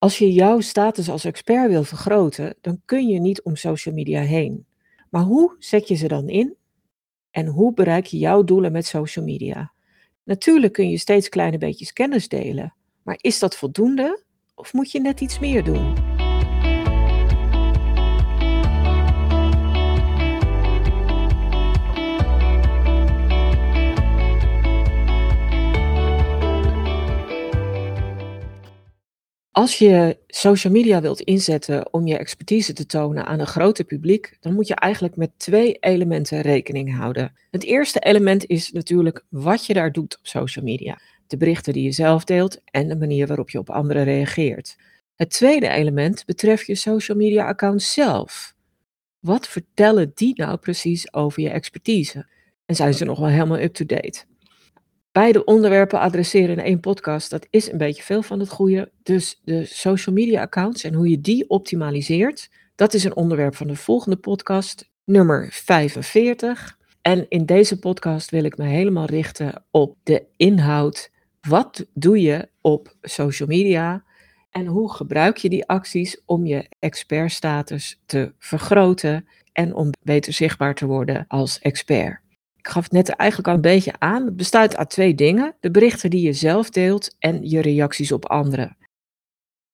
Als je jouw status als expert wil vergroten, dan kun je niet om social media heen. Maar hoe zet je ze dan in? En hoe bereik je jouw doelen met social media? Natuurlijk kun je steeds kleine beetjes kennis delen, maar is dat voldoende of moet je net iets meer doen? Als je social media wilt inzetten om je expertise te tonen aan een groter publiek, dan moet je eigenlijk met twee elementen rekening houden. Het eerste element is natuurlijk wat je daar doet op social media. De berichten die je zelf deelt en de manier waarop je op anderen reageert. Het tweede element betreft je social media account zelf. Wat vertellen die nou precies over je expertise? En zijn ze nog wel helemaal up-to-date? Beide onderwerpen adresseren in één podcast, dat is een beetje veel van het goede. Dus de social media accounts en hoe je die optimaliseert, dat is een onderwerp van de volgende podcast, nummer 45. En in deze podcast wil ik me helemaal richten op de inhoud. Wat doe je op social media? En hoe gebruik je die acties om je expertstatus te vergroten en om beter zichtbaar te worden als expert? Ik gaf het net eigenlijk al een beetje aan. Het bestaat uit twee dingen: de berichten die je zelf deelt en je reacties op anderen.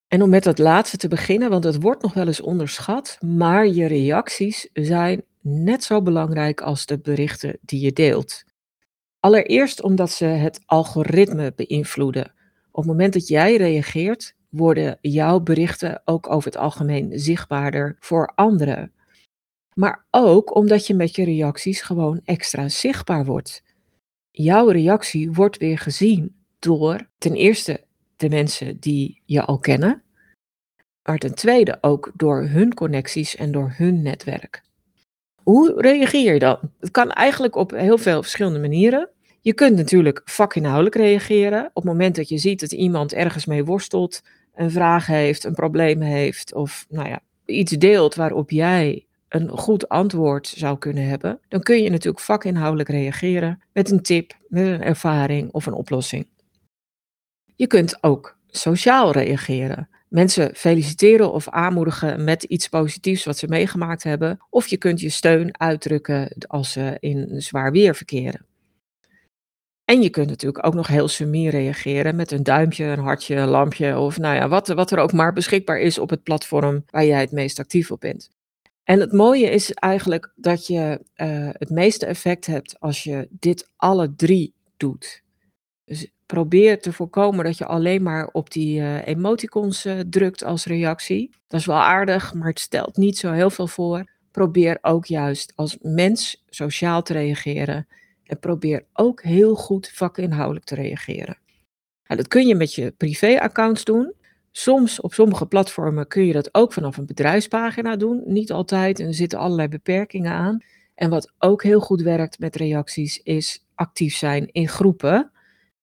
En om met dat laatste te beginnen, want het wordt nog wel eens onderschat, maar je reacties zijn net zo belangrijk als de berichten die je deelt. Allereerst omdat ze het algoritme beïnvloeden. Op het moment dat jij reageert, worden jouw berichten ook over het algemeen zichtbaarder voor anderen maar ook omdat je met je reacties gewoon extra zichtbaar wordt. Jouw reactie wordt weer gezien door ten eerste de mensen die je al kennen, maar ten tweede ook door hun connecties en door hun netwerk. Hoe reageer je dan? Het kan eigenlijk op heel veel verschillende manieren. Je kunt natuurlijk vakinhoudelijk reageren. Op het moment dat je ziet dat iemand ergens mee worstelt, een vraag heeft, een probleem heeft, of nou ja, iets deelt waarop jij een goed antwoord zou kunnen hebben, dan kun je natuurlijk vakinhoudelijk reageren met een tip, met een ervaring of een oplossing. Je kunt ook sociaal reageren. Mensen feliciteren of aanmoedigen met iets positiefs wat ze meegemaakt hebben. Of je kunt je steun uitdrukken als ze in zwaar weer verkeren. En je kunt natuurlijk ook nog heel sumier reageren met een duimpje, een hartje, een lampje of nou ja, wat, wat er ook maar beschikbaar is op het platform waar jij het meest actief op bent. En het mooie is eigenlijk dat je uh, het meeste effect hebt als je dit alle drie doet. Dus probeer te voorkomen dat je alleen maar op die uh, emoticons uh, drukt als reactie. Dat is wel aardig, maar het stelt niet zo heel veel voor. Probeer ook juist als mens sociaal te reageren. En probeer ook heel goed vakinhoudelijk te reageren. Nou, dat kun je met je privé-accounts doen. Soms op sommige platformen kun je dat ook vanaf een bedrijfspagina doen. Niet altijd en er zitten allerlei beperkingen aan. En wat ook heel goed werkt met reacties is actief zijn in groepen.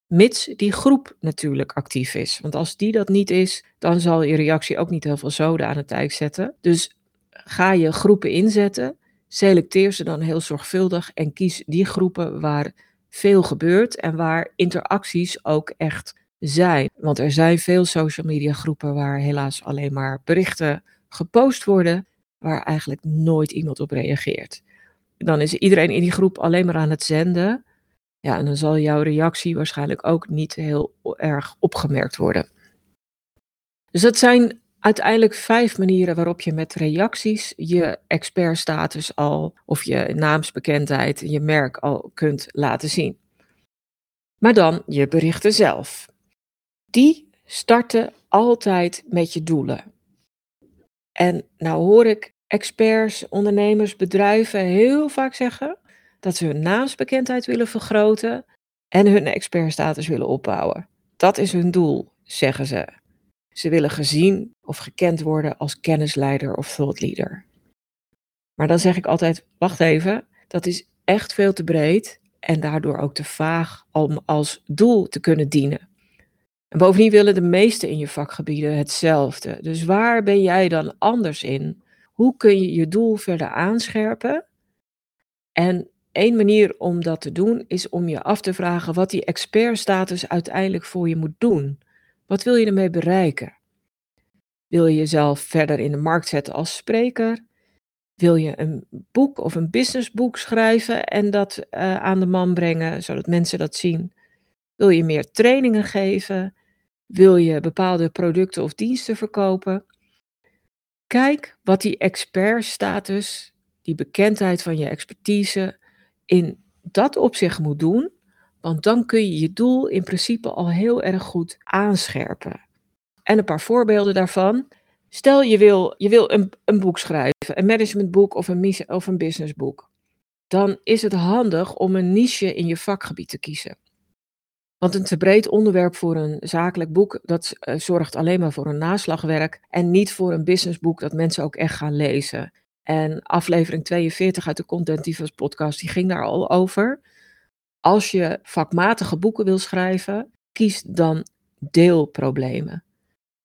Mits die groep natuurlijk actief is. Want als die dat niet is, dan zal je reactie ook niet heel veel zoden aan het tijk zetten. Dus ga je groepen inzetten, selecteer ze dan heel zorgvuldig en kies die groepen waar veel gebeurt en waar interacties ook echt zijn. Want er zijn veel social media groepen waar helaas alleen maar berichten gepost worden, waar eigenlijk nooit iemand op reageert. Dan is iedereen in die groep alleen maar aan het zenden. Ja, en dan zal jouw reactie waarschijnlijk ook niet heel erg opgemerkt worden. Dus dat zijn uiteindelijk vijf manieren waarop je met reacties je expertstatus al, of je naamsbekendheid, je merk al kunt laten zien. Maar dan je berichten zelf die starten altijd met je doelen. En nou hoor ik experts, ondernemers, bedrijven heel vaak zeggen dat ze hun naamsbekendheid willen vergroten en hun expertstatus willen opbouwen. Dat is hun doel, zeggen ze. Ze willen gezien of gekend worden als kennisleider of thoughtleader. Maar dan zeg ik altijd: wacht even, dat is echt veel te breed en daardoor ook te vaag om als doel te kunnen dienen. En bovendien willen de meesten in je vakgebieden hetzelfde. Dus waar ben jij dan anders in? Hoe kun je je doel verder aanscherpen? En één manier om dat te doen is om je af te vragen wat die expertstatus uiteindelijk voor je moet doen. Wat wil je ermee bereiken? Wil je jezelf verder in de markt zetten als spreker? Wil je een boek of een businessboek schrijven en dat uh, aan de man brengen, zodat mensen dat zien? Wil je meer trainingen geven? Wil je bepaalde producten of diensten verkopen? Kijk wat die expertstatus, die bekendheid van je expertise in dat opzicht moet doen, want dan kun je je doel in principe al heel erg goed aanscherpen. En een paar voorbeelden daarvan. Stel je wil, je wil een, een boek schrijven, een managementboek of een, of een businessboek. Dan is het handig om een niche in je vakgebied te kiezen. Want een te breed onderwerp voor een zakelijk boek, dat uh, zorgt alleen maar voor een naslagwerk en niet voor een businessboek dat mensen ook echt gaan lezen. En aflevering 42 uit de Content podcast, die ging daar al over. Als je vakmatige boeken wil schrijven, kies dan deelproblemen.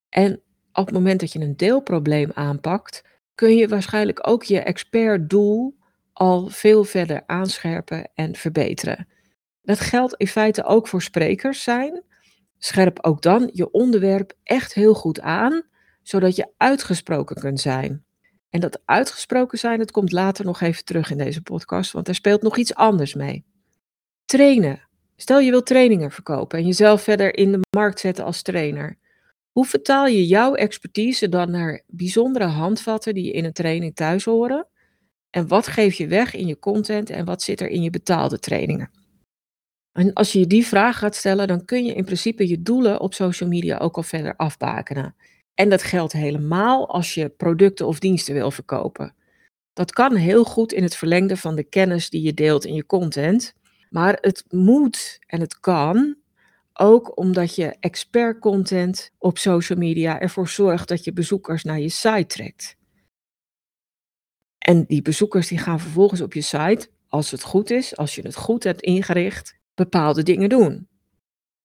En op het moment dat je een deelprobleem aanpakt, kun je waarschijnlijk ook je expertdoel al veel verder aanscherpen en verbeteren. Dat geldt in feite ook voor sprekers zijn. Scherp ook dan je onderwerp echt heel goed aan, zodat je uitgesproken kunt zijn. En dat uitgesproken zijn, dat komt later nog even terug in deze podcast, want er speelt nog iets anders mee. Trainen. Stel je wilt trainingen verkopen en jezelf verder in de markt zetten als trainer. Hoe vertaal je jouw expertise dan naar bijzondere handvatten die in een training thuis horen? En wat geef je weg in je content en wat zit er in je betaalde trainingen? En als je je die vraag gaat stellen, dan kun je in principe je doelen op social media ook al verder afbakenen. En dat geldt helemaal als je producten of diensten wil verkopen. Dat kan heel goed in het verlengde van de kennis die je deelt in je content. Maar het moet en het kan ook omdat je expert content op social media ervoor zorgt dat je bezoekers naar je site trekt. En die bezoekers die gaan vervolgens op je site, als het goed is, als je het goed hebt ingericht, bepaalde dingen doen.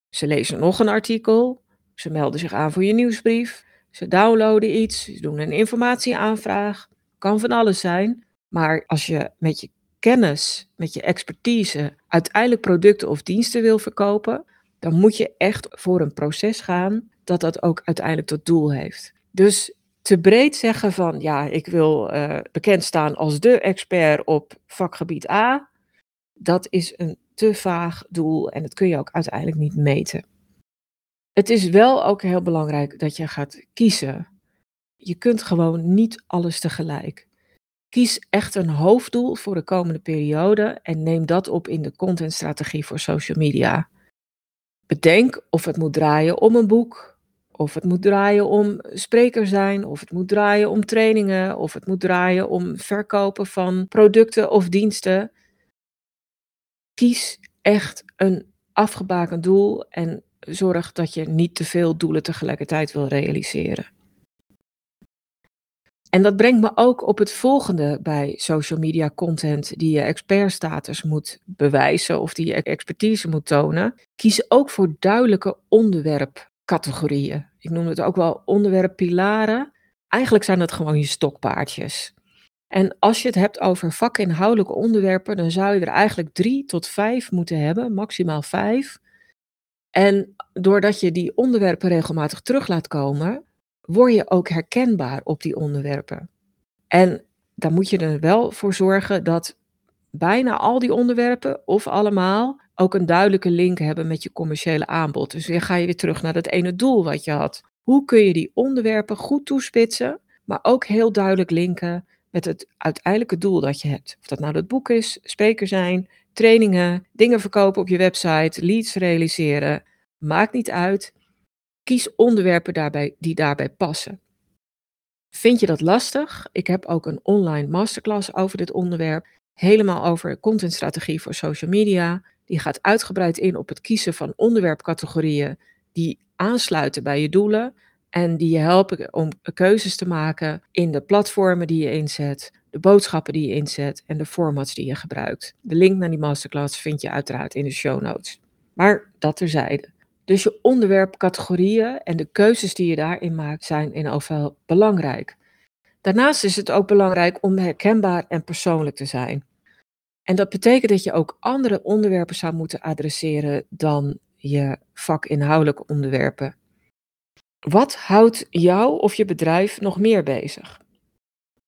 Ze lezen nog een artikel, ze melden zich aan voor je nieuwsbrief, ze downloaden iets, ze doen een informatieaanvraag. Kan van alles zijn. Maar als je met je kennis, met je expertise uiteindelijk producten of diensten wil verkopen, dan moet je echt voor een proces gaan dat dat ook uiteindelijk tot doel heeft. Dus te breed zeggen van ja, ik wil uh, bekend staan als de expert op vakgebied A, dat is een te vaag doel en dat kun je ook uiteindelijk niet meten. Het is wel ook heel belangrijk dat je gaat kiezen. Je kunt gewoon niet alles tegelijk. Kies echt een hoofddoel voor de komende periode en neem dat op in de contentstrategie voor social media. Bedenk of het moet draaien om een boek, of het moet draaien om spreker zijn, of het moet draaien om trainingen, of het moet draaien om verkopen van producten of diensten. Kies echt een afgebakend doel en zorg dat je niet te veel doelen tegelijkertijd wil realiseren. En dat brengt me ook op het volgende bij social media content die je expertstatus moet bewijzen of die je expertise moet tonen. Kies ook voor duidelijke onderwerpcategorieën. Ik noem het ook wel onderwerppilaren. Eigenlijk zijn dat gewoon je stokpaardjes. En als je het hebt over vakinhoudelijke onderwerpen, dan zou je er eigenlijk drie tot vijf moeten hebben, maximaal vijf. En doordat je die onderwerpen regelmatig terug laat komen, word je ook herkenbaar op die onderwerpen. En dan moet je er wel voor zorgen dat bijna al die onderwerpen, of allemaal, ook een duidelijke link hebben met je commerciële aanbod. Dus weer ga je weer terug naar dat ene doel wat je had. Hoe kun je die onderwerpen goed toespitsen, maar ook heel duidelijk linken met het uiteindelijke doel dat je hebt. Of dat nou het boek is, spreker zijn, trainingen, dingen verkopen op je website, leads realiseren. Maakt niet uit. Kies onderwerpen daarbij, die daarbij passen. Vind je dat lastig? Ik heb ook een online masterclass over dit onderwerp. Helemaal over contentstrategie voor social media. Die gaat uitgebreid in op het kiezen van onderwerpcategorieën die aansluiten bij je doelen. En die je helpen om keuzes te maken in de platformen die je inzet, de boodschappen die je inzet en de formats die je gebruikt. De link naar die masterclass vind je uiteraard in de show notes. Maar dat terzijde. Dus je onderwerpcategorieën en de keuzes die je daarin maakt zijn in geval belangrijk. Daarnaast is het ook belangrijk om herkenbaar en persoonlijk te zijn. En dat betekent dat je ook andere onderwerpen zou moeten adresseren dan je vakinhoudelijke onderwerpen. Wat houdt jou of je bedrijf nog meer bezig?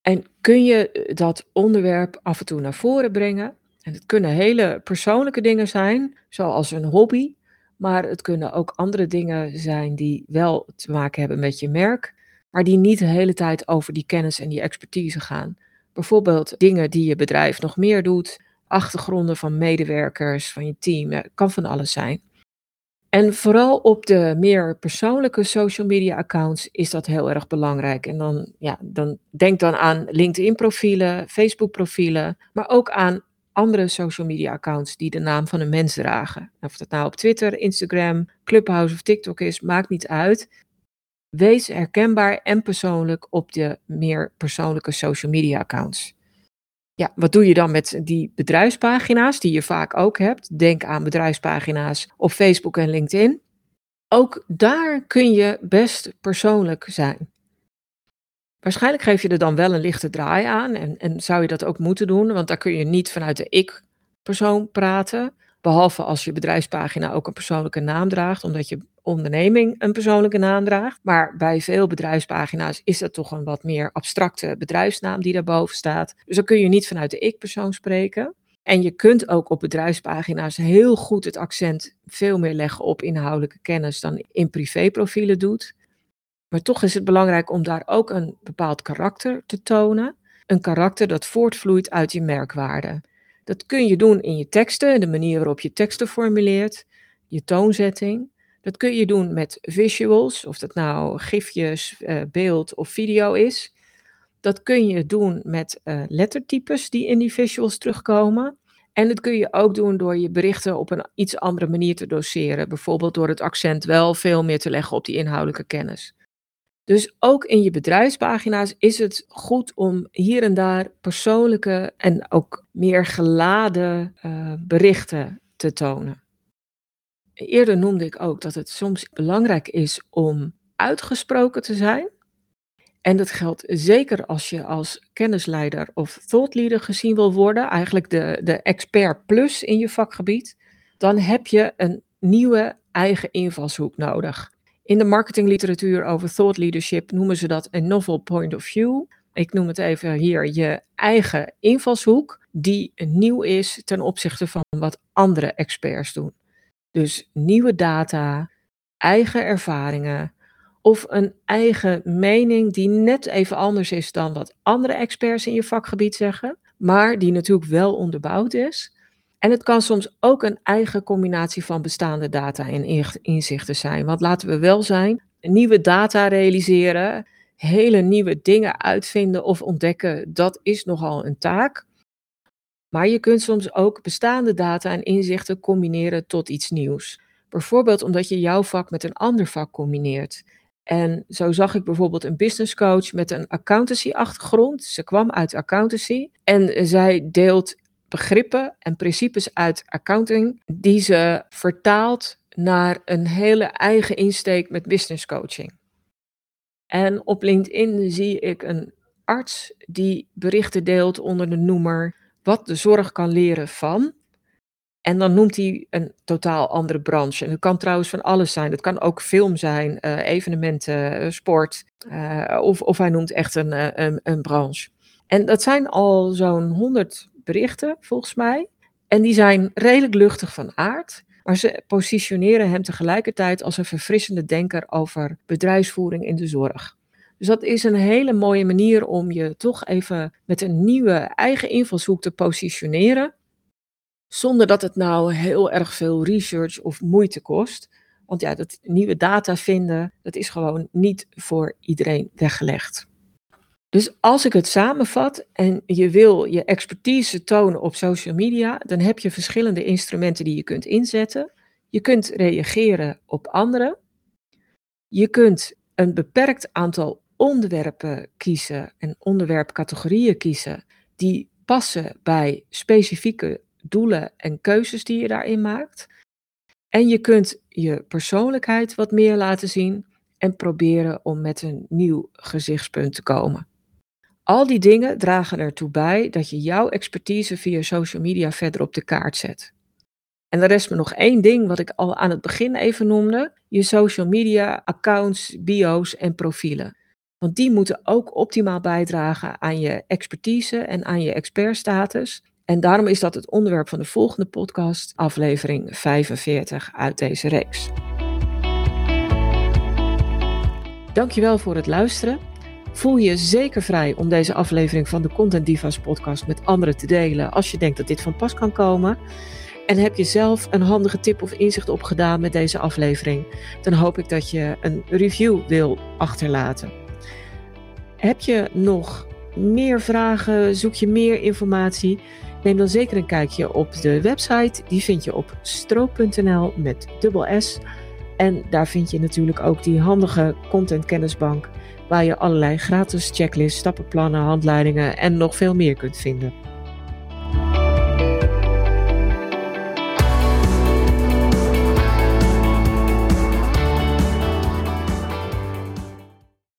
En kun je eh, dat onderwerp af en toe naar voren brengen? En het kunnen hele persoonlijke dingen zijn, zoals een hobby, maar het kunnen ook andere dingen zijn die wel te maken hebben met je merk, maar die niet de hele tijd over die kennis en die expertise gaan. Bijvoorbeeld dingen die je bedrijf nog meer doet, achtergronden van medewerkers, van je team, het kan van alles zijn. En vooral op de meer persoonlijke social media accounts is dat heel erg belangrijk. En dan, ja, dan denk dan aan LinkedIn profielen, Facebook profielen, maar ook aan andere social media accounts die de naam van een mens dragen. Of dat nou op Twitter, Instagram, Clubhouse of TikTok is, maakt niet uit. Wees herkenbaar en persoonlijk op de meer persoonlijke social media accounts. Ja, wat doe je dan met die bedrijfspagina's die je vaak ook hebt? Denk aan bedrijfspagina's op Facebook en LinkedIn. Ook daar kun je best persoonlijk zijn. Waarschijnlijk geef je er dan wel een lichte draai aan en, en zou je dat ook moeten doen, want daar kun je niet vanuit de ik-persoon praten. Behalve als je bedrijfspagina ook een persoonlijke naam draagt, omdat je onderneming een persoonlijke naam draagt. Maar bij veel bedrijfspagina's is dat toch een wat meer abstracte bedrijfsnaam die daarboven staat. Dus dan kun je niet vanuit de ik-persoon spreken. En je kunt ook op bedrijfspagina's heel goed het accent veel meer leggen op inhoudelijke kennis dan in privéprofielen doet. Maar toch is het belangrijk om daar ook een bepaald karakter te tonen. Een karakter dat voortvloeit uit je merkwaarde. Dat kun je doen in je teksten, de manier waarop je teksten formuleert, je toonzetting. Dat kun je doen met visuals, of dat nou gifjes, uh, beeld of video is. Dat kun je doen met uh, lettertypes die in die visuals terugkomen. En dat kun je ook doen door je berichten op een iets andere manier te doseren. Bijvoorbeeld door het accent wel veel meer te leggen op die inhoudelijke kennis. Dus ook in je bedrijfspagina's is het goed om hier en daar persoonlijke en ook meer geladen uh, berichten te tonen. Eerder noemde ik ook dat het soms belangrijk is om uitgesproken te zijn. En dat geldt zeker als je als kennisleider of thoughtleader gezien wil worden, eigenlijk de, de expert plus in je vakgebied, dan heb je een nieuwe eigen invalshoek nodig. In de marketingliteratuur over thought leadership noemen ze dat een novel point of view. Ik noem het even hier je eigen invalshoek, die nieuw is ten opzichte van wat andere experts doen. Dus nieuwe data, eigen ervaringen of een eigen mening die net even anders is dan wat andere experts in je vakgebied zeggen, maar die natuurlijk wel onderbouwd is. En het kan soms ook een eigen combinatie van bestaande data en inzichten zijn. Want laten we wel zijn, nieuwe data realiseren, hele nieuwe dingen uitvinden of ontdekken, dat is nogal een taak. Maar je kunt soms ook bestaande data en inzichten combineren tot iets nieuws. Bijvoorbeeld omdat je jouw vak met een ander vak combineert. En zo zag ik bijvoorbeeld een business coach met een accountancy-achtergrond. Ze kwam uit accountancy en zij deelt begrippen en principes uit accounting die ze vertaalt naar een hele eigen insteek met business coaching. En op LinkedIn zie ik een arts die berichten deelt onder de noemer wat de zorg kan leren van. En dan noemt hij een totaal andere branche. En het kan trouwens van alles zijn. Het kan ook film zijn, uh, evenementen, uh, sport. Uh, of, of hij noemt echt een, een, een branche. En dat zijn al zo'n 100 berichten, volgens mij. En die zijn redelijk luchtig van aard. Maar ze positioneren hem tegelijkertijd als een verfrissende denker over bedrijfsvoering in de zorg. Dus dat is een hele mooie manier om je toch even met een nieuwe eigen invalshoek te positioneren. Zonder dat het nou heel erg veel research of moeite kost. Want ja, dat nieuwe data vinden, dat is gewoon niet voor iedereen weggelegd. Dus als ik het samenvat en je wil je expertise tonen op social media, dan heb je verschillende instrumenten die je kunt inzetten. Je kunt reageren op anderen. Je kunt een beperkt aantal onderwerpen kiezen en onderwerpcategorieën kiezen die passen bij specifieke doelen en keuzes die je daarin maakt. En je kunt je persoonlijkheid wat meer laten zien en proberen om met een nieuw gezichtspunt te komen. Al die dingen dragen ertoe bij dat je jouw expertise via social media verder op de kaart zet. En er rest me nog één ding wat ik al aan het begin even noemde. je social media accounts, bio's en profielen. Want die moeten ook optimaal bijdragen aan je expertise en aan je expertstatus. En daarom is dat het onderwerp van de volgende podcast, aflevering 45 uit deze reeks. Dankjewel voor het luisteren. Voel je zeker vrij om deze aflevering van de Content Divas podcast met anderen te delen als je denkt dat dit van pas kan komen. En heb je zelf een handige tip of inzicht opgedaan met deze aflevering, dan hoop ik dat je een review wil achterlaten. Heb je nog meer vragen? Zoek je meer informatie? Neem dan zeker een kijkje op de website. Die vind je op stroop.nl met dubbel S. En daar vind je natuurlijk ook die handige content kennisbank waar je allerlei gratis checklists, stappenplannen, handleidingen en nog veel meer kunt vinden.